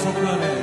주를 향하고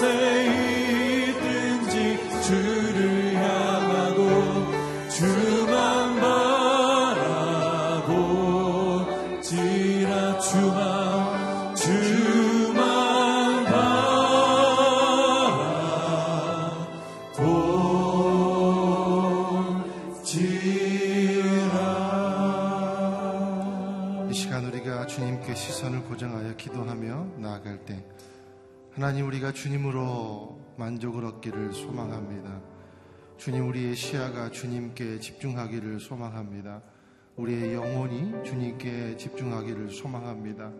say 우리가 주님으로 만족을 얻기를 소망합니다. 주님 우리의 시야가 주님께 집중하기를 소망합니다. 우리의 영혼이 주님께 집중하기를 소망합니다.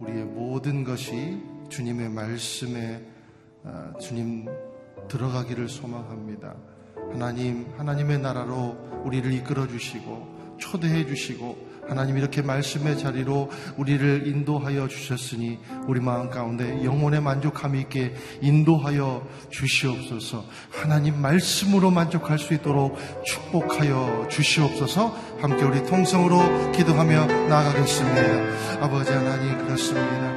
우리의 모든 것이 주님의 말씀에 아, 주님 들어가기를 소망합니다. 하나님, 하나님의 나라로 우리를 이끌어 주시고 초대해 주시고 하나님 이렇게 말씀의 자리로 우리를 인도하여 주셨으니 우리 마음 가운데 영혼의 만족함 있게 인도하여 주시옵소서. 하나님 말씀으로 만족할 수 있도록 축복하여 주시옵소서. 함께 우리 통성으로 기도하며 나아가겠습니다. 아버지 하나님 그렇습니다.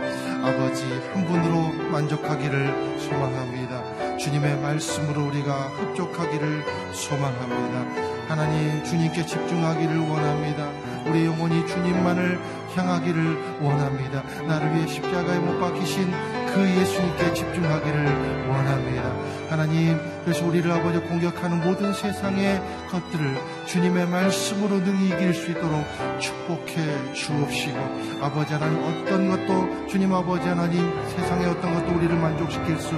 아버지 한 분으로 만족하기를 소망합니다. 주님의 말씀으로 우리가 흡족하기를 소망합니다. 하나님 주님께 집중하기를 원합니다. 우리 영혼이 주님만을 향하기를 원합니다. 나를 위해 십자가에 못 박히신 그 예수님께 집중하기를 원합니다. 하나님, 그래서 우리를 아버지 공격하는 모든 세상의 것들을 주님의 말씀으로 능히 이길 수 있도록 축복해 주옵시고, 아버지 하나님 어떤 것도 주님 아버지 하나님 세상의 어떤 것도 우리를 만족시킬 수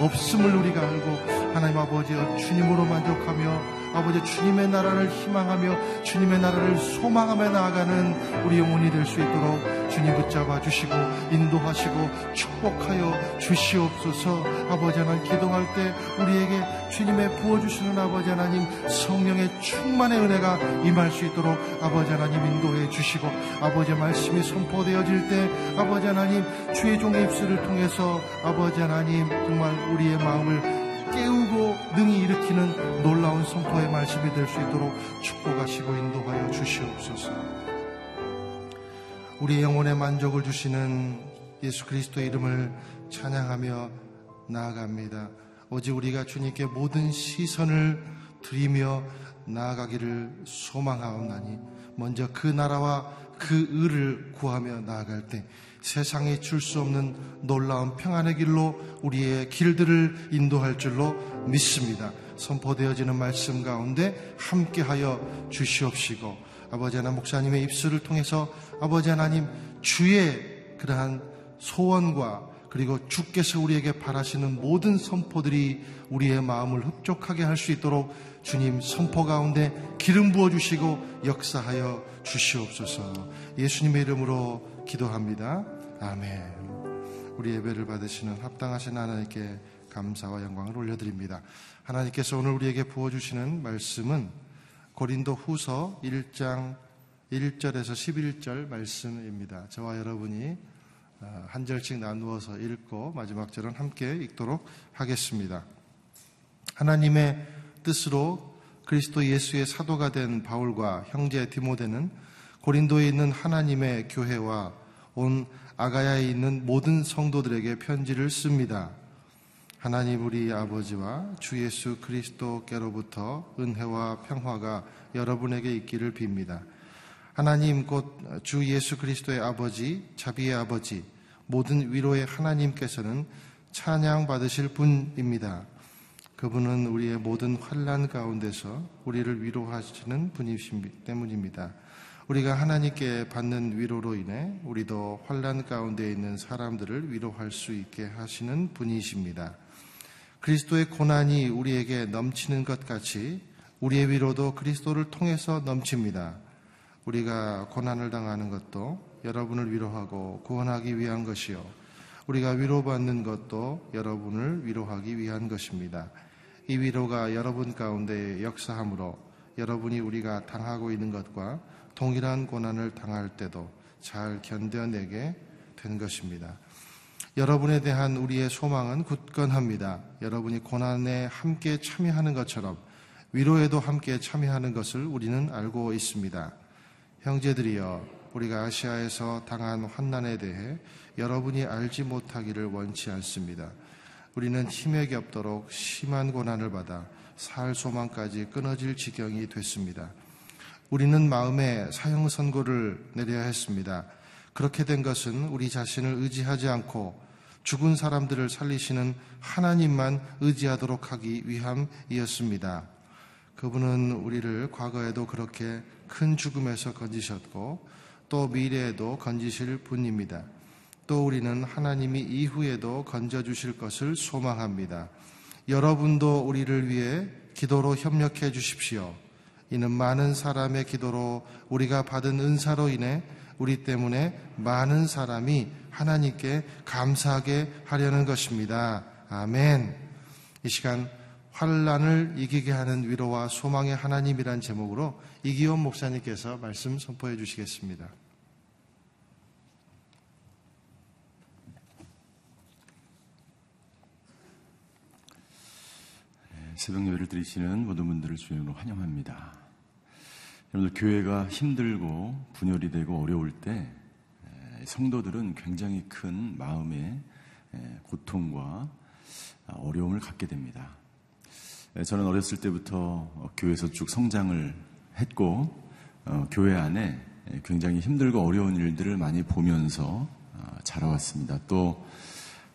없음을 우리가 알고, 하나님 아버지 주님으로 만족하며 아버지 주님의 나라를 희망하며 주님의 나라를 소망하며 나아가는 우리 영혼이 될 수 있도록 주님 붙잡아 주시고 인도하시고 축복하여 주시옵소서. 아버지 하나님 기도할 때 우리에게 주님의 부어주시는 아버지 하나님 성령의 충만의 은혜가 임할 수 있도록 아버지 하나님 인도해 주시고 아버지 말씀이 선포되어질 때 아버지 하나님 주의 종의 입술을 통해서 아버지 하나님 정말 우리의 마음을 능히 일으키는 놀라운 선포의 말씀이 될 수 있도록 축복하시고 인도하여 주시옵소서. 우리 영혼의 만족을 주시는 예수 그리스도의 이름을 찬양하며 나아갑니다. 오직 우리가 주님께 모든 시선을 드리며 나아가기를 소망하옵나니 먼저 그 나라와 그 의를 구하며 나아갈 때 세상에 줄수 없는 놀라운 평안의 길로 우리의 길들을 인도할 줄로 믿습니다. 선포되어지는 말씀 가운데 함께하여 주시옵시고 아버지 하나님 목사님의 입술을 통해서 아버지 하나님 주의 그러한 소원과 그리고 주께서 우리에게 바라시는 모든 선포들이 우리의 마음을 흡족하게 할 수 있도록 주님 선포 가운데 기름 부어 주시고 역사하여 주시옵소서. 예수님의 이름으로 기도합니다. 아멘. 우리 예배를 받으시는 합당하신 하나님께 감사와 영광을 올려드립니다. 하나님께서 오늘 우리에게 부어주시는 말씀은 고린도 후서 1장 1절에서 11절 말씀입니다. 저와 여러분이 어, 한 절씩 나누어서 읽고 마지막 절은 함께 읽도록 하겠습니다. 하나님의 뜻으로 그리스도 예수의 사도가 된 바울과 형제 디모데는 고린도에 있는 하나님의 교회와 온 아가야에 있는 모든 성도들에게 편지를 씁니다. 하나님 우리 아버지와 주 예수 그리스도께로부터 은혜와 평화가 여러분에게 있기를 빕니다. 하나님 곧 주 예수 그리스도의 아버지, 자비의 아버지, 모든 위로의 하나님께서는 찬양 받으실 분입니다. 그분은 우리의 모든 환란 가운데서 우리를 위로하시는 분이시기 때문입니다. 우리가 하나님께 받는 위로로 인해 우리도 환란 가운데 있는 사람들을 위로할 수 있게 하시는 분이십니다. 그리스도의 고난이 우리에게 넘치는 것 같이 우리의 위로도 그리스도를 통해서 넘칩니다. 우리가 고난을 당하는 것도 여러분을 위로하고 구원하기 위한 것이요. 우리가 위로받는 것도 여러분을 위로하기 위한 것입니다. 이 위로가 여러분 가운데 역사함으로 여러분이 우리가 당하고 있는 것과 동일한 고난을 당할 때도 잘 견뎌내게 된 것입니다. 여러분에 대한 우리의 소망은 굳건합니다. 여러분이 고난에 함께 참여하는 것처럼 위로에도 함께 참여하는 것을 우리는 알고 있습니다. 형제들이여, 우리가 아시아에서 당한 환난에 대해 여러분이 알지 못하기를 원치 않습니다. 우리는 힘에 겹도록 심한 고난을 받아 살 소망까지 끊어질 지경이 됐습니다. 우리는 마음에 사형 선고를 내려야 했습니다. 그렇게 된 것은 우리 자신을 의지하지 않고 죽은 사람들을 살리시는 하나님만 의지하도록 하기 위함이었습니다. 그분은 우리를 과거에도 그렇게 큰 죽음에서 건지셨고 또 미래에도 건지실 분입니다. 또 우리는 하나님이 이후에도 건져주실 것을 소망합니다. 여러분도 우리를 위해 기도로 협력해 주십시오. 이는 많은 사람의 기도로 우리가 받은 은사로 인해 우리 때문에 많은 사람이 하나님께 감사하게 하려는 것입니다. 아멘. 이 시간 환란을 이기게 하는 위로와 소망의 하나님이란 제목으로 이기원 목사님께서 말씀 선포해 주시겠습니다. 새벽 예배를 드리시는 모든 분들을 주님으로 환영합니다. 여러분들 교회가 힘들고 분열이 되고 어려울 때 성도들은 굉장히 큰 마음의 고통과 어려움을 갖게 됩니다. 저는 어렸을 때부터 교회에서 쭉 성장을 했고 어, 교회 안에 굉장히 힘들고 어려운 일들을 많이 보면서 어, 자라왔습니다. 또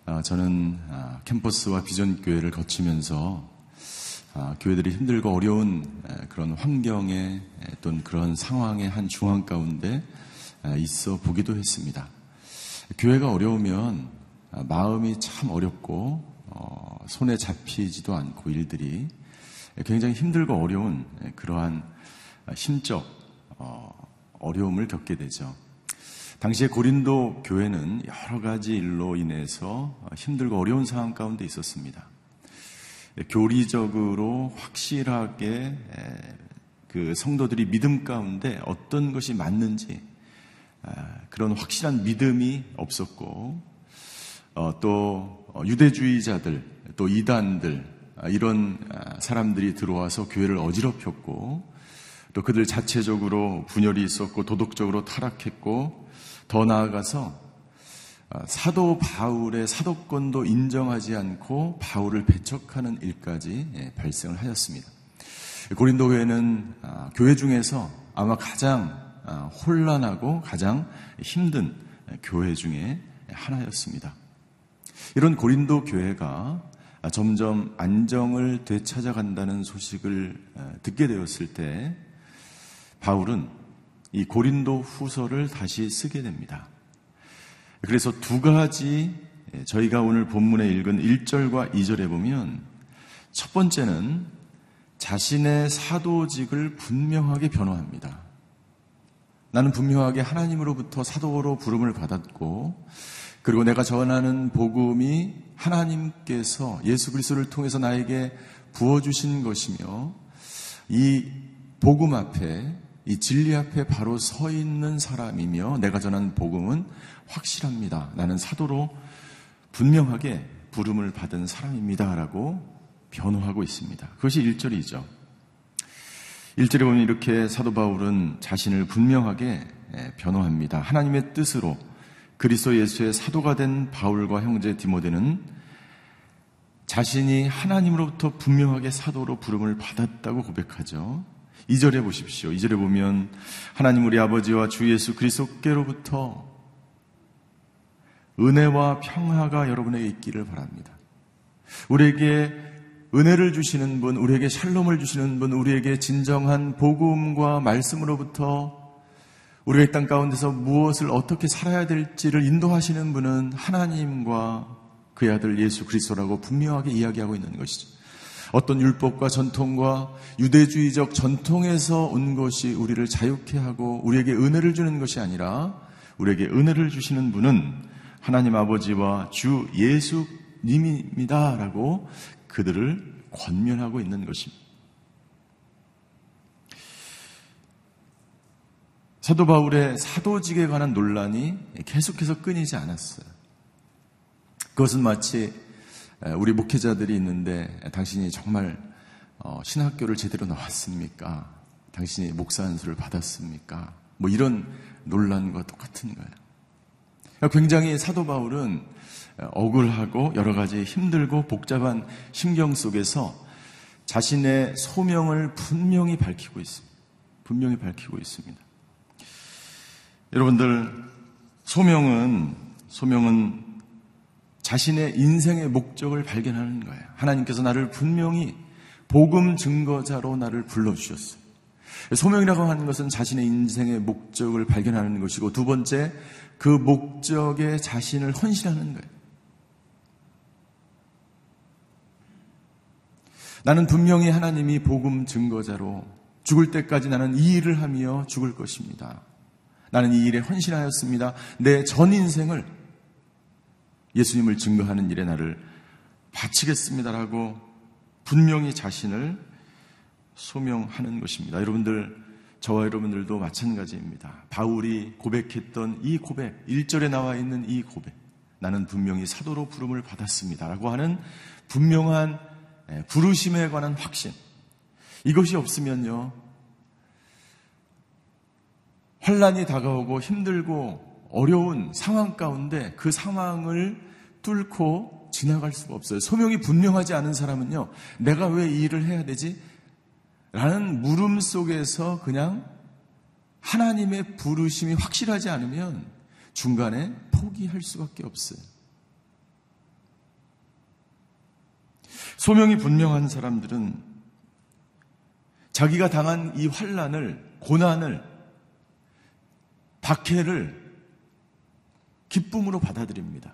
어, 저는 캠퍼스와 비전 교회를 거치면서 교회들이 힘들고 어려운 그런 환경에 또는 그런 상황의 한 중앙 가운데 있어 보기도 했습니다. 교회가 어려우면 마음이 참 어렵고 손에 잡히지도 않고 일들이 굉장히 힘들고 어려운 그러한 심적 어, 어려움을 겪게 되죠. 당시에 고린도 교회는 여러 가지 일로 인해서 힘들고 어려운 상황 가운데 있었습니다. 교리적으로 확실하게 그 성도들이 믿음 가운데 어떤 것이 맞는지 그런 확실한 믿음이 없었고 어, 또 유대주의자들 또 이단들 이런 사람들이 들어와서 교회를 어지럽혔고 또 그들 자체적으로 분열이 있었고 도덕적으로 타락했고 더 나아가서 아, 사도 바울의 사도권도 인정하지 않고 바울을 배척하는 일까지 예, 발생을 하였습니다. 고린도 교회는 아, 교회 중에서 아마 가장 아, 혼란하고 가장 힘든 교회 중에 하나였습니다. 이런 고린도 교회가 점점 안정을 되찾아간다는 소식을 듣게 되었을 때 바울은 이 고린도 후서를 다시 쓰게 됩니다. 그래서 두 가지 저희가 오늘 본문에 읽은 1절과 2절에 보면 첫 번째는 자신의 사도직을 분명하게 변호합니다. 나는 분명하게 하나님으로부터 사도로 부름을 받았고 그리고 내가 전하는 복음이 하나님께서 예수 그리스도를 통해서 나에게 부어 주신 것이며 이 복음 앞에 이 진리 앞에 바로 서 있는 사람이며 내가 전한 복음은 확실합니다. 나는 사도로 분명하게 부름을 받은 사람입니다라고 변호하고 있습니다. 그것이 1절이죠. 1절에 보면 이렇게 사도 바울은 자신을 분명하게 변호합니다. 하나님의 뜻으로 그리스도 예수의 사도가 된 바울과 형제 디모데는 자신이 하나님으로부터 분명하게 사도로 부름을 받았다고 고백하죠. 2절에 보십시오. 2절에 보면 하나님 우리 아버지와 주 예수 그리스도께로부터 은혜와 평화가 여러분에게 있기를 바랍니다. 우리에게 은혜를 주시는 분, 우리에게 샬롬을 주시는 분, 우리에게 진정한 복음과 말씀으로부터 우리가 이땅 가운데서 무엇을 어떻게 살아야 될지를 인도하시는 분은 하나님과 그의 아들 예수 그리스도라고 분명하게 이야기하고 있는 것이죠. 어떤 율법과 전통과 유대주의적 전통에서 온 것이 우리를 자유케 하고 우리에게 은혜를 주는 것이 아니라 우리에게 은혜를 주시는 분은 하나님 아버지와 주 예수님입니다라고 그들을 권면하고 있는 것입니다. 사도 바울의 사도직에 관한 논란이 계속해서 끊이지 않았어요. 그것은 마치 우리 목회자들이 있는데 당신이 정말 어, 신학교를 제대로 나왔습니까? 당신이 목사 안수를 받았습니까? 뭐 이런 논란과 똑같은 거예요. 굉장히 사도 바울은 억울하고 여러 가지 힘들고 복잡한 심경 속에서 자신의 소명을 분명히 밝히고 있습니다. 분명히 밝히고 있습니다. 여러분들 소명은 소명은 자신의 인생의 목적을 발견하는 거예요. 하나님께서 나를 분명히 복음 증거자로 나를 불러 주셨어요. 소명이라고 하는 것은 자신의 인생의 목적을 발견하는 것이고 두 번째 그 목적에 자신을 헌신하는 거예요. 나는 분명히 하나님이 복음 증거자로 죽을 때까지 나는 이 일을 하며 죽을 것입니다. 나는 이 일에 헌신하였습니다. 내 전 인생을 예수님을 증거하는 일에 나를 바치겠습니다라고 분명히 자신을 소명하는 것입니다. 여러분들, 저와 여러분들도 마찬가지입니다. 바울이 고백했던 이 고백, 1절에 나와 있는 이 고백. 나는 분명히 사도로 부름을 받았습니다. 라고 하는 분명한 예, 부르심에 관한 확신. 이것이 없으면요. 환란이 다가오고 힘들고 어려운 상황 가운데 그 상황을 뚫고 지나갈 수가 없어요. 소명이 분명하지 않은 사람은요. 내가 왜 이 일을 해야 되지? 라는 물음 속에서 그냥 하나님의 부르심이 확실하지 않으면 중간에 포기할 수밖에 없어요. 소명이 분명한 사람들은 자기가 당한 이 환란을 고난을 박해를 기쁨으로 받아들입니다.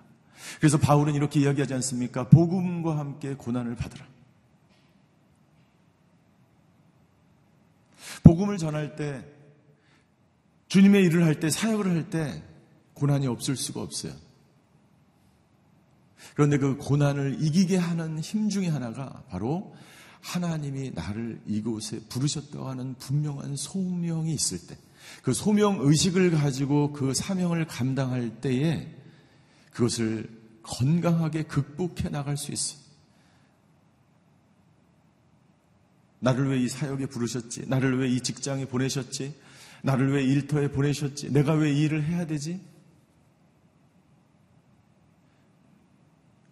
그래서 바울은 이렇게 이야기하지 않습니까? 복음과 함께 고난을 받으라. 복음을 전할 때, 주님의 일을 할 때, 사역을 할 때, 고난이 없을 수가 없어요. 그런데 그 고난을 이기게 하는 힘 중에 하나가 바로 하나님이 나를 이곳에 부르셨다고 하는 분명한 소명이 있을 때, 그 소명 의식을 가지고 그 사명을 감당할 때에 그것을 건강하게 극복해 나갈 수 있어요. 나를 왜 이 사역에 부르셨지? 나를 왜 이 직장에 보내셨지? 나를 왜 일터에 보내셨지? 내가 왜이 일을 해야 되지?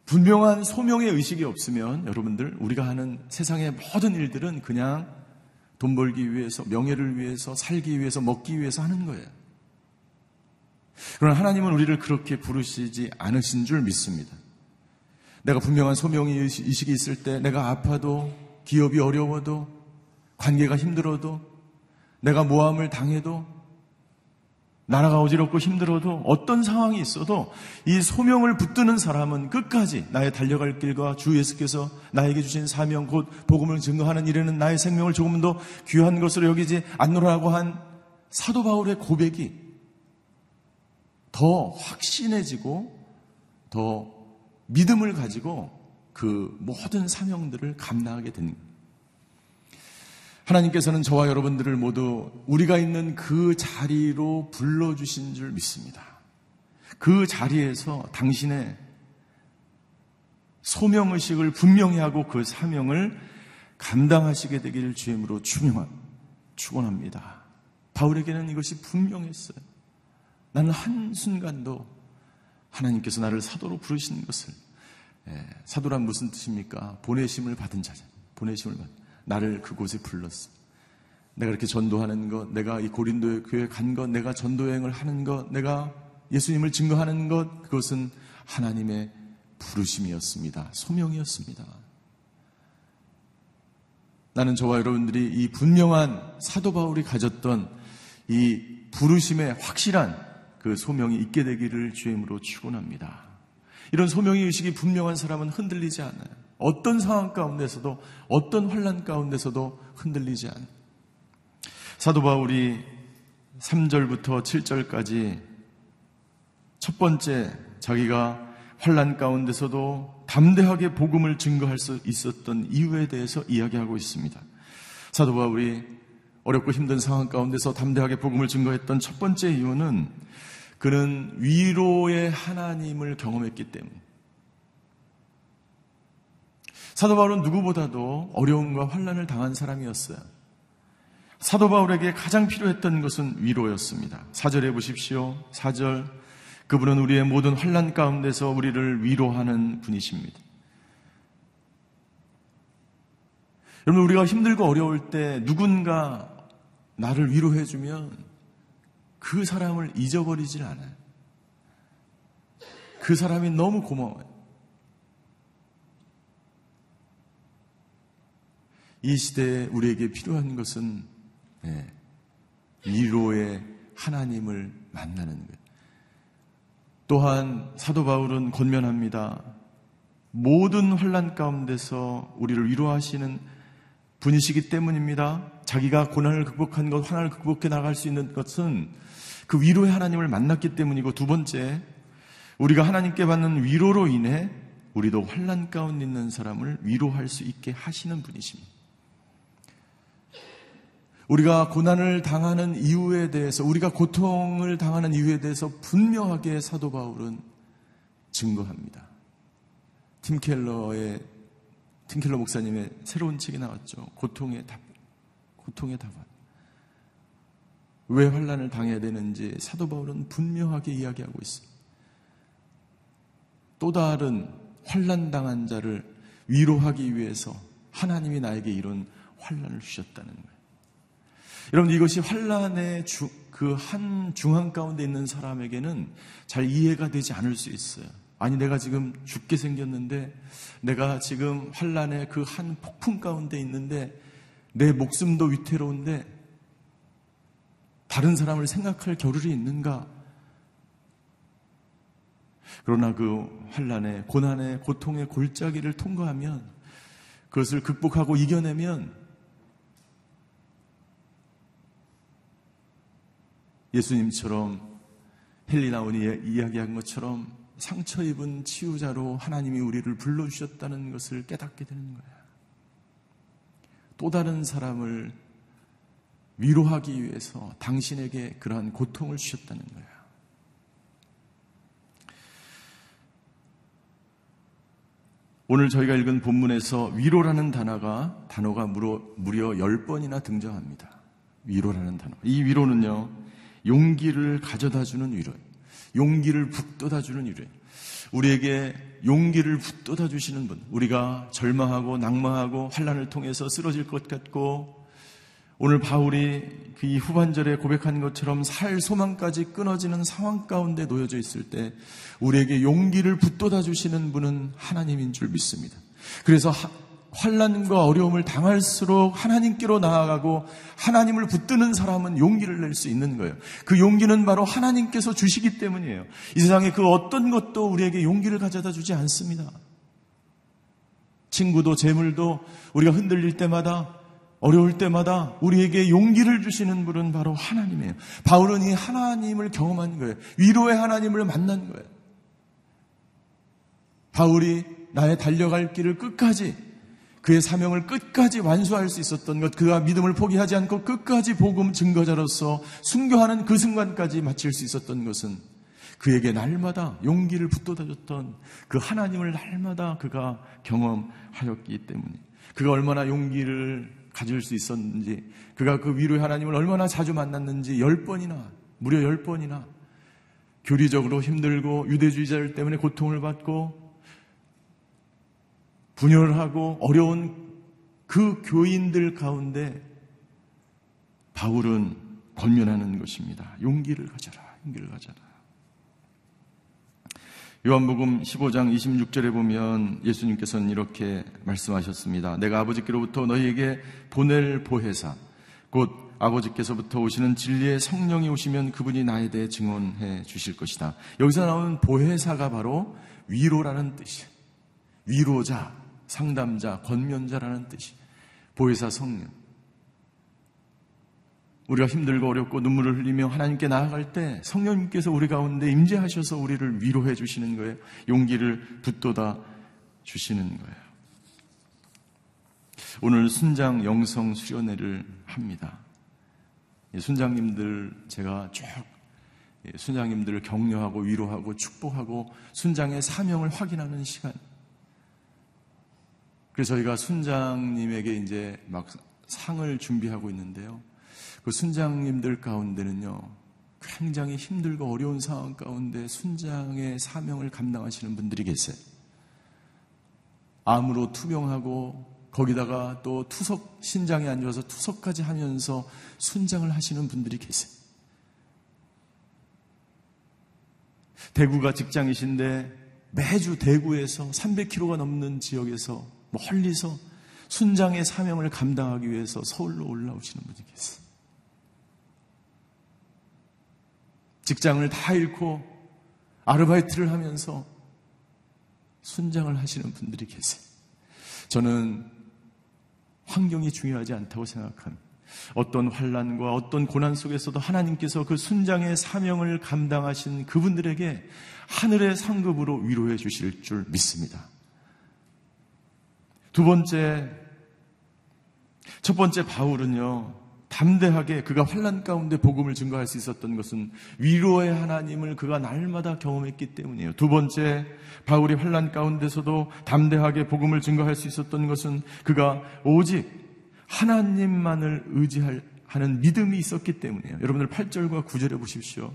분명한 소명의 의식이 없으면 여러분들 우리가 하는 세상의 모든 일들은 그냥 돈 벌기 위해서, 명예를 위해서, 살기 위해서, 먹기 위해서 하는 거예요. 그러나 하나님은 우리를 그렇게 부르시지 않으신 줄 믿습니다. 내가 분명한 소명의 의식이 있을 때 내가 아파도 기업이 어려워도 관계가 힘들어도 내가 모함을 당해도 나라가 어지럽고 힘들어도 어떤 상황이 있어도 이 소명을 붙드는 사람은 끝까지 나의 달려갈 길과 주 예수께서 나에게 주신 사명 곧 복음을 증거하는 일에는 나의 생명을 조금 더 귀한 것으로 여기지 않노라고 한 사도 바울의 고백이 더 확신해지고 더 믿음을 가지고 그 모든 사명들을 감당하게 됩니다. 하나님께서는 저와 여러분들을 모두 우리가 있는 그 자리로 불러주신 줄 믿습니다. 그 자리에서 당신의 소명의식을 분명히 하고 그 사명을 감당하시게 되기를 주임으로 축원합니다. 바울에게는 이것이 분명했어요. 나는 한순간도 하나님께서 나를 사도로 부르신 것을 예, 사도란 무슨 뜻입니까? 보내심을 받은 자죠. 보내심을 받은 나를 그곳에 불렀어. 내가 이렇게 전도하는 것, 내가 이 고린도 교회 간 것, 내가 전도 여행을 하는 것, 내가 예수님을 증거하는 것, 그것은 하나님의 부르심이었습니다. 소명이었습니다. 나는 저와 여러분들이 이 분명한 사도 바울이 가졌던 이 부르심의 확실한 그 소명이 있게 되기를 주임으로 축원합니다. 이런 소명의 의식이 분명한 사람은 흔들리지 않아요. 어떤 상황 가운데서도 어떤 환란 가운데서도 흔들리지 않. 사도 바울이 3절부터 7절까지 첫 번째 자기가 환란 가운데서도 담대하게 복음을 증거할 수 있었던 이유에 대해서 이야기하고 있습니다. 사도 바울이 어렵고 힘든 상황 가운데서 담대하게 복음을 증거했던 첫 번째 이유는 그는 위로의 하나님을 경험했기 때문에 사도 바울은 누구보다도 어려움과 환란을 당한 사람이었어요. 사도 바울에게 가장 필요했던 것은 위로였습니다. 사절해 보십시오. 사절 그분은 우리의 모든 환란 가운데서 우리를 위로하는 분이십니다. 여러분 우리가 힘들고 어려울 때 누군가 나를 위로해 주면 그 사람을 잊어버리질 않아요. 그 사람이 너무 고마워요. 이 시대에 우리에게 필요한 것은 예, 위로의 하나님을 만나는 거예요. 또한 사도 바울은 권면합니다. 모든 환란 가운데서 우리를 위로하시는 분이시기 때문입니다. 자기가 고난을 극복한 것, 환난을 극복해 나갈 수 있는 것은 그 위로의 하나님을 만났기 때문이고 두 번째 우리가 하나님께 받는 위로로 인해 우리도 환란 가운데 있는 사람을 위로할 수 있게 하시는 분이십니다. 우리가 고난을 당하는 이유에 대해서 우리가 고통을 당하는 이유에 대해서 분명하게 사도 바울은 증거합니다. 팀 켈러의 팀 켈러 목사님의 새로운 책이 나왔죠. 고통의 답. 고통의 답은 왜 환란을 당해야 되는지 사도 바울은 분명하게 이야기하고 있습니다. 또 다른 환란 당한 자를 위로하기 위해서 하나님이 나에게 이런 환란을 주셨다는 거예요. 여러분 이것이 환란의 그 한 중앙 가운데 있는 사람에게는 잘 이해가 되지 않을 수 있어요. 아니 내가 지금 죽게 생겼는데 내가 지금 환란의 그 한 폭풍 가운데 있는데 내 목숨도 위태로운데 다른 사람을 생각할 겨를이 있는가? 그러나 그 환란의 고난의 고통의 골짜기를 통과하면 그것을 극복하고 이겨내면 예수님처럼 헬리나온이 이야기한 것처럼 상처 입은 치유자로 하나님이 우리를 불러주셨다는 것을 깨닫게 되는 거야. 또 다른 사람을 위로하기 위해서 당신에게 그러한 고통을 주셨다는 거야. 오늘 저희가 읽은 본문에서 위로라는 단어가 단어가 무려 무려 10번이나 등장합니다. 위로라는 단어. 이 위로는요. 용기를 가져다 주는 위로. 용기를 북돋아 주는 위로. 우리에게 용기를 붙돋아 주시는 분. 우리가 절망하고 낭망하고 환란을 통해서 쓰러질 것 같고 오늘 바울이 그 후반절에 고백한 것처럼 살 소망까지 끊어지는 상황 가운데 놓여져 있을 때 우리에게 용기를 붙돋아 주시는 분은 하나님인 줄 믿습니다. 그래서 환란과 어려움을 당할수록 하나님께로 나아가고 하나님을 붙드는 사람은 용기를 낼 수 있는 거예요. 그 용기는 바로 하나님께서 주시기 때문이에요. 이 세상에 그 어떤 것도 우리에게 용기를 가져다 주지 않습니다. 친구도 재물도 우리가 흔들릴 때마다 어려울 때마다 우리에게 용기를 주시는 분은 바로 하나님이에요. 바울은 이 하나님을 경험한 거예요. 위로의 하나님을 만난 거예요. 바울이 나의 달려갈 길을 끝까지 그의 사명을 끝까지 완수할 수 있었던 것, 그가 믿음을 포기하지 않고 끝까지 복음 증거자로서 순교하는 그 순간까지 마칠 수 있었던 것은 그에게 날마다 용기를 붙돋아줬던 그 하나님을 날마다 그가 경험하였기 때문에 그가 얼마나 용기를 가질 수 있었는지 그가 그 위로의 하나님을 얼마나 자주 만났는지 열 번이나 무려 열 번이나 교리적으로 힘들고 유대주의자들 때문에 고통을 받고 분열하고 어려운 그 교인들 가운데 바울은 권면하는 것입니다. 용기를 가져라. 용기를 가져라. 요한복음 15장 26절에 보면 예수님께서는 이렇게 말씀하셨습니다. 내가 아버지께로부터 너희에게 보낼 보혜사 곧 아버지께서부터 오시는 진리의 성령이 오시면 그분이 나에 대해 증언해 주실 것이다. 여기서 나오는 보혜사가 바로 위로라는 뜻이에요. 위로자, 상담자, 권면자라는 뜻이 보혜사 성령. 우리가 힘들고 어렵고 눈물을 흘리며 하나님께 나아갈 때 성령님께서 우리 가운데 임재하셔서 우리를 위로해 주시는 거예요. 용기를 붙돋아 주시는 거예요. 오늘 순장 영성 수련회를 합니다. 순장님들 제가 쭉 순장님들을 격려하고 위로하고 축복하고 순장의 사명을 확인하는 시간. 그래서 저희가 순장님에게 이제 막 상을 준비하고 있는데요. 그 순장님들 가운데는요, 굉장히 힘들고 어려운 상황 가운데 순장의 사명을 감당하시는 분들이 계세요. 암으로 투병하고 거기다가 또 투석 신장에 앉아서 투석까지 하면서 순장을 하시는 분들이 계세요. 대구가 직장이신데 매주 대구에서 300km가 넘는 지역에서 멀리서 순장의 사명을 감당하기 위해서 서울로 올라오시는 분이 계세요. 직장을 다 잃고 아르바이트를 하면서 순장을 하시는 분들이 계세요. 저는 환경이 중요하지 않다고 생각합니다. 어떤 환란과 어떤 고난 속에서도 하나님께서 그 순장의 사명을 감당하신 그분들에게 하늘의 상급으로 위로해 주실 줄 믿습니다. 두 번째, 첫 번째 바울은요, 담대하게 그가 환란 가운데 복음을 증거할 수 있었던 것은 위로의 하나님을 그가 날마다 경험했기 때문이에요. 두 번째, 바울이 환란 가운데서도 담대하게 복음을 증거할 수 있었던 것은 그가 오직 하나님만을 의지할 하는 믿음이 있었기 때문이에요. 여러분들 8절과 9절에 보십시오.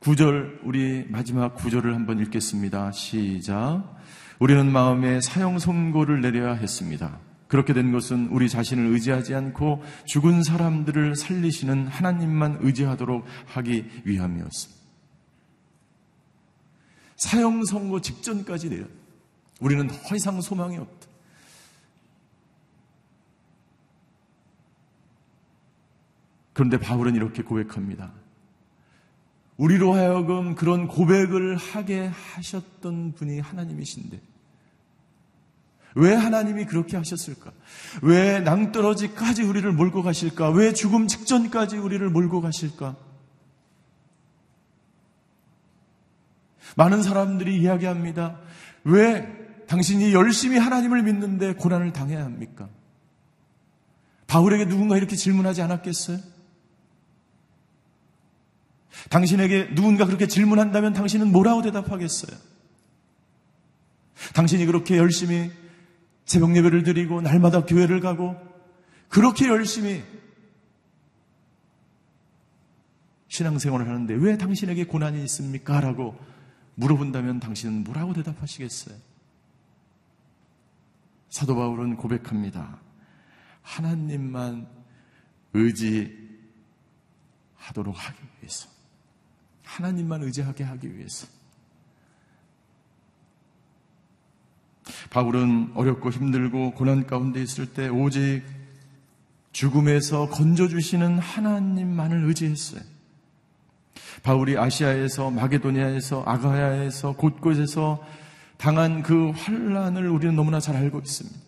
9절 우리 마지막 9절을 한번 읽겠습니다. 시작. 우리는 마음에 사형 선고를 내려야 했습니다. 그렇게 된 것은 우리 자신을 의지하지 않고 죽은 사람들을 살리시는 하나님만 의지하도록 하기 위함이었습니다. 사형 선고 직전까지 내려. 우리는 더 이상 소망이 없다. 그런데 바울은 이렇게 고백합니다. 우리로 하여금 그런 고백을 하게 하셨던 분이 하나님이신데, 왜 하나님이 그렇게 하셨을까? 왜 낭떠러지까지 우리를 몰고 가실까? 왜 죽음 직전까지 우리를 몰고 가실까? 많은 사람들이 이야기합니다. 왜 당신이 열심히 하나님을 믿는데 고난을 당해야 합니까? 바울에게 누군가 이렇게 질문하지 않았겠어요? 당신에게 누군가 그렇게 질문한다면 당신은 뭐라고 대답하겠어요? 당신이 그렇게 열심히 새벽 예배를 드리고 날마다 교회를 가고 그렇게 열심히 신앙생활을 하는데 왜 당신에게 고난이 있습니까? 라고 물어본다면 당신은 뭐라고 대답하시겠어요? 사도 바울은 고백합니다. 하나님만 의지하도록 하기 위해서. 하나님만 의지하게 하기 위해서. 바울은 어렵고 힘들고 고난 가운데 있을 때 오직 죽음에서 건져주시는 하나님만을 의지했어요. 바울이 아시아에서 마게도니아에서 아가야에서 곳곳에서 당한 그 환란을 우리는 너무나 잘 알고 있습니다.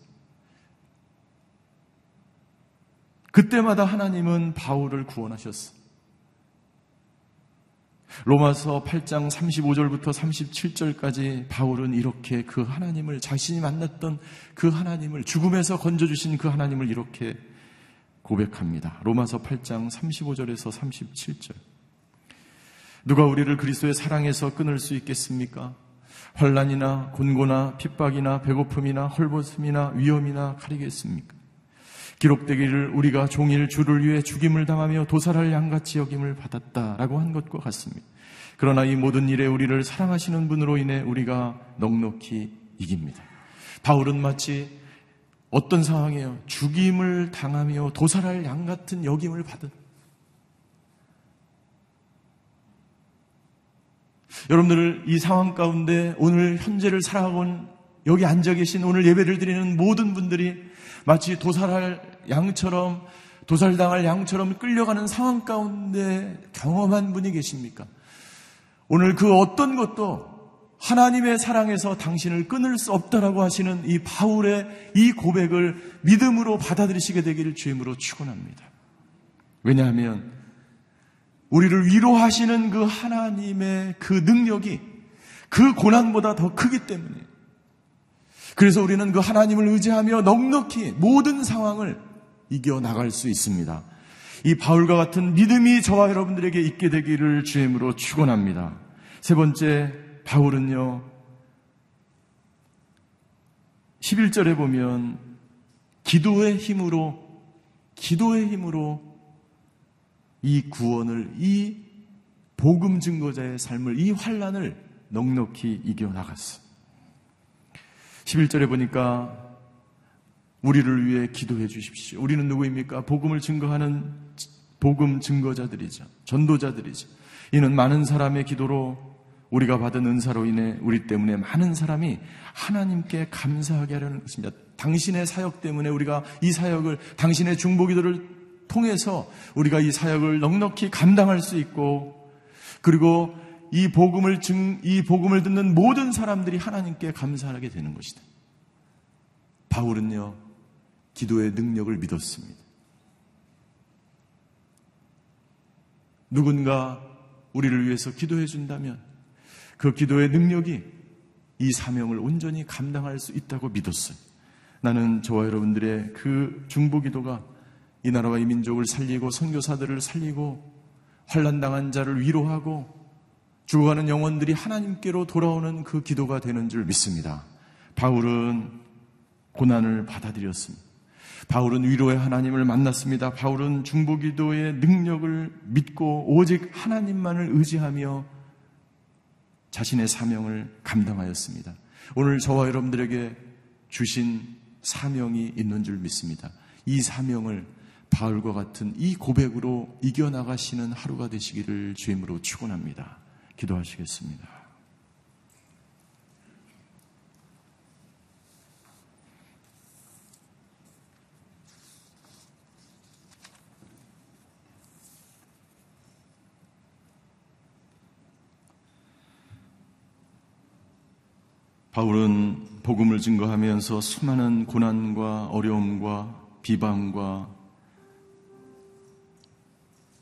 그때마다 하나님은 바울을 구원하셨어. 로마서 8장 35절부터 37절까지 바울은 이렇게 그 하나님을 자신이 만났던 그 하나님을 죽음에서 건져주신 그 하나님을 이렇게 고백합니다. 로마서 8장 35절에서 37절. 누가 우리를 그리스도의 사랑에서 끊을 수 있겠습니까? 환란이나 곤고나 핍박이나 배고픔이나 헐벗음이나 위험이나 가리겠습니까? 기록되기를 우리가 종일 주를 위해 죽임을 당하며 도살할 양같이 여김을 받았다라고 한 것과 같습니다. 그러나 이 모든 일에 우리를 사랑하시는 분으로 인해 우리가 넉넉히 이깁니다. 바울은 마치 어떤 상황이에요? 죽임을 당하며 도살할 양 같은 여김을 받은 여러분들 이 상황 가운데 오늘 현재를 살아온 여기 앉아 계신 오늘 예배를 드리는 모든 분들이 마치 도살할 양처럼 도살당할 양처럼 끌려가는 상황 가운데 경험한 분이 계십니까? 오늘 그 어떤 것도 하나님의 사랑에서 당신을 끊을 수 없다라고 하시는 이 바울의 이 고백을 믿음으로 받아들이시게 되기를 주임으로 축원합니다. 왜냐하면 우리를 위로하시는 그 하나님의 그 능력이 그 고난보다 더 크기 때문에 그래서 우리는 그 하나님을 의지하며 넉넉히 모든 상황을 이겨 나갈 수 있습니다. 이 바울과 같은 믿음이 저와 여러분들에게 있게 되기를 주임으로 축원합니다. 세 번째 바울은요. 11절에 보면 기도의 힘으로 기도의 힘으로 이 구원을 이 복음 증거자의 삶을 이 환란을 넉넉히 이겨 나갔어. 11절에 보니까 우리를 위해 기도해 주십시오. 우리는 누구입니까? 복음을 증거하는 복음 증거자들이죠. 전도자들이죠. 이는 많은 사람의 기도로 우리가 받은 은사로 인해 우리 때문에 많은 사람이 하나님께 감사하게 하려는 것입니다. 당신의 사역 때문에 우리가 이 사역을 당신의 중보기도를 통해서 우리가 이 사역을 넉넉히 감당할 수 있고 그리고 이 복음을 증, 이 복음을 듣는 모든 사람들이 하나님께 감사하게 되는 것이다. 바울은요, 기도의 능력을 믿었습니다. 누군가 우리를 위해서 기도해 준다면 그 기도의 능력이 이 사명을 온전히 감당할 수 있다고 믿었어요. 나는 저와 여러분들의 그 중보 기도가 이 나라와 이 민족을 살리고 선교사들을 살리고 환란 당한 자를 위로하고 죽어가는 영혼들이 하나님께로 돌아오는 그 기도가 되는 줄 믿습니다. 바울은 고난을 받아들였습니다. 바울은 위로의 하나님을 만났습니다. 바울은 중보기도의 능력을 믿고 오직 하나님만을 의지하며 자신의 사명을 감당하였습니다. 오늘 저와 여러분들에게 주신 사명이 있는 줄 믿습니다. 이 사명을 바울과 같은 이 고백으로 이겨나가시는 하루가 되시기를 주임으로 축원합니다. 기도하시겠습니다. 바울은 복음을 증거하면서 수많은 고난과 어려움과 비방과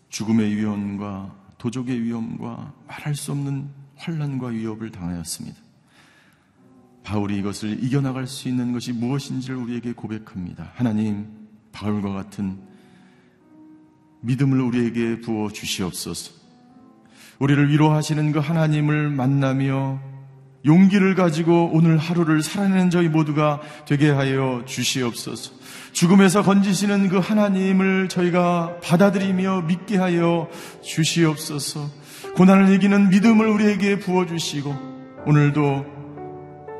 죽음의 위험과 도적의 위험과 말할 수 없는 환란과 위협을 당하였습니다. 바울이 이것을 이겨나갈 수 있는 것이 무엇인지를 우리에게 고백합니다. 하나님, 바울과 같은 믿음을 우리에게 부어 주시옵소서. 우리를 위로하시는 그 하나님을 만나며 용기를 가지고 오늘 하루를 살아내는 저희 모두가 되게 하여 주시옵소서. 죽음에서 건지시는 그 하나님을 저희가 받아들이며 믿게 하여 주시옵소서. 고난을 이기는 믿음을 우리에게 부어주시고 오늘도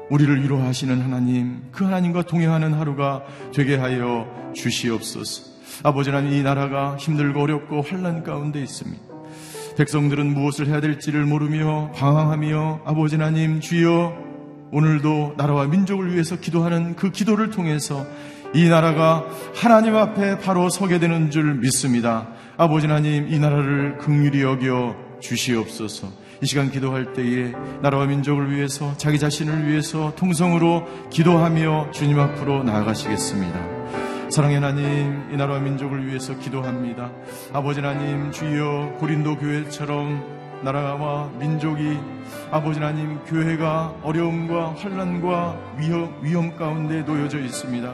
우리를 위로하시는 하나님, 그 하나님과 동행하는 하루가 되게 하여 주시옵소서. 아버지 하나님, 이 나라가 힘들고 어렵고 환란 가운데 있습니다. 백성들은 무엇을 해야 될지를 모르며 방황하며 아버지 하나님 주여 오늘도 나라와 민족을 위해서 기도하는 그 기도를 통해서 이 나라가 하나님 앞에 바로 서게 되는 줄 믿습니다. 아버지 하나님 이 나라를 긍휼히 여겨 주시옵소서. 이 시간 기도할 때에 나라와 민족을 위해서 자기 자신을 위해서 통성으로 기도하며 주님 앞으로 나아가시겠습니다. 사랑의 하나님, 이 나라와 민족을 위해서 기도합니다. 아버지 하나님, 주여 고린도 교회처럼 나라와 민족이 아버지 하나님 교회가 어려움과 환란과 위험, 위험 가운데 놓여져 있습니다.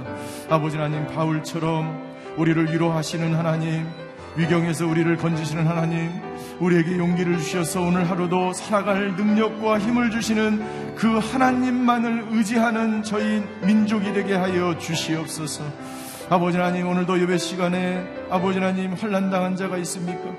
아버지 하나님 바울처럼 우리를 위로하시는 하나님 위경에서 우리를 건지시는 하나님 우리에게 용기를 주셔서 오늘 하루도 살아갈 능력과 힘을 주시는 그 하나님만을 의지하는 저희 민족이 되게 하여 주시옵소서. 아버지 하나님 오늘도 예배 시간에 아버지 하나님 환란당한 자가 있습니까?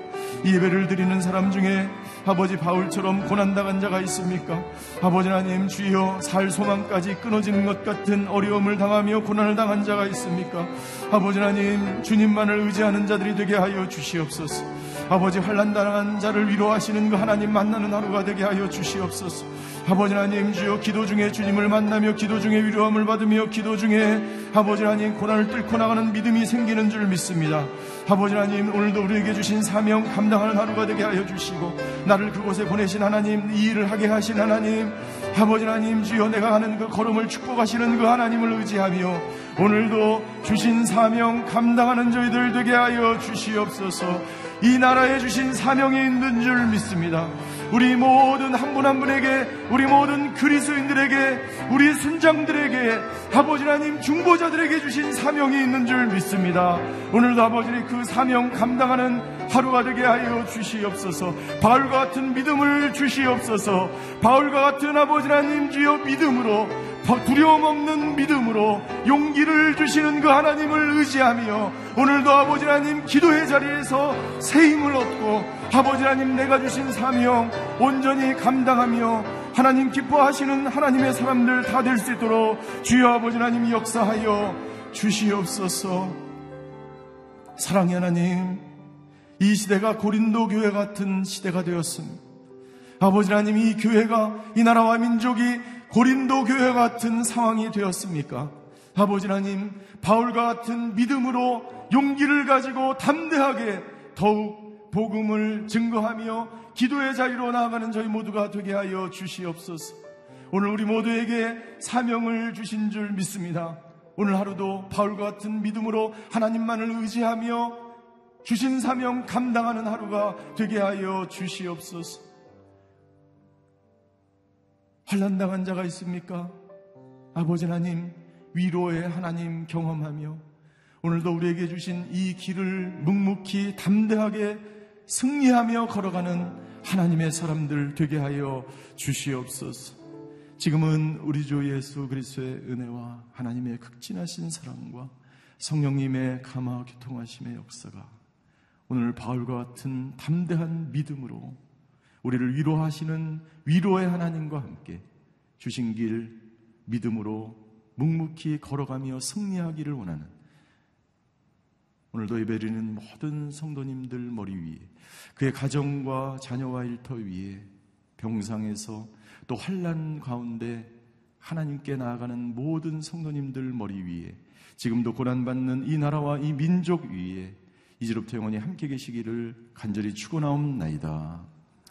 이 예배를 드리는 사람 중에 아버지 바울처럼 고난당한 자가 있습니까? 아버지 하나님 주여 살 소망까지 끊어지는 것 같은 어려움을 당하며 고난을 당한 자가 있습니까? 아버지 하나님 주님만을 의지하는 자들이 되게 하여 주시옵소서. 아버지 환란 당한 자를 위로하시는 그 하나님 만나는 하루가 되게 하여 주시옵소서. 아버지 하나님 주여 기도 중에 주님을 만나며 기도 중에 위로함을 받으며 기도 중에 아버지 하나님 고난을 뚫고 나가는 믿음이 생기는 줄 믿습니다. 아버지 하나님 오늘도 우리에게 주신 사명 감당하는 하루가 되게 하여 주시고 나를 그곳에 보내신 하나님 이 일을 하게 하신 하나님 아버지 하나님 주여 내가 하는 그 걸음을 축복하시는 그 하나님을 의지하며 오늘도 주신 사명 감당하는 저희들 되게 하여 주시옵소서 이 나라에 주신 사명이 있는 줄 믿습니다. 우리 모든 한분한 분에게 우리 모든 그리스인들에게 우리 순장들에게 아버지 하나님 중보자들에게 주신 사명이 있는 줄 믿습니다. 오늘도 아버지의 그 사명 감당하는 하루가 되게 하여 주시옵소서. 바울과 같은 믿음을 주시옵소서. 바울과 같은 아버지 하나님 주여 믿음으로 두려움 없는 믿음으로 용기를 주시는 그 하나님을 의지하며 오늘도 아버지 하나님 기도의 자리에서 새 힘을 얻고 아버지 하나님 내가 주신 사명 온전히 감당하며 하나님 기뻐하시는 하나님의 사람들 다 될 수 있도록 주여 아버지 하나님 역사하여 주시옵소서. 사랑의 하나님 이 시대가 고린도 교회 같은 시대가 되었습니다. 아버지 하나님 이 교회가 이 나라와 민족이 고린도 교회 같은 상황이 되었습니까? 아버지 하나님, 바울과 같은 믿음으로 용기를 가지고 담대하게 더욱 복음을 증거하며 기도의 자리로 나아가는 저희 모두가 되게 하여 주시옵소서. 오늘 우리 모두에게 사명을 주신 줄 믿습니다. 오늘 하루도 바울과 같은 믿음으로 하나님만을 의지하며 주신 사명 감당하는 하루가 되게 하여 주시옵소서. 환란당한 자가 있습니까? 아버지 하나님, 위로의 하나님 경험하며 오늘도 우리에게 주신 이 길을 묵묵히 담대하게 승리하며 걸어가는 하나님의 사람들 되게 하여 주시옵소서. 지금은 우리 주 예수 그리스도의 은혜와 하나님의 극진하신 사랑과 성령님의 감화 교통하심의 역사가 오늘 바울과 같은 담대한 믿음으로 우리를 위로하시는 위로의 하나님과 함께 주신 길 믿음으로 묵묵히 걸어가며 승리하기를 원하는 오늘도 예배드리는 모든 성도님들 머리 위에 그의 가정과 자녀와 일터 위에 병상에서 또 환란 가운데 하나님께 나아가는 모든 성도님들 머리 위에 지금도 고난받는 이 나라와 이 민족 위에 이제로부터 영원히 함께 계시기를 간절히 축원하옵나이다.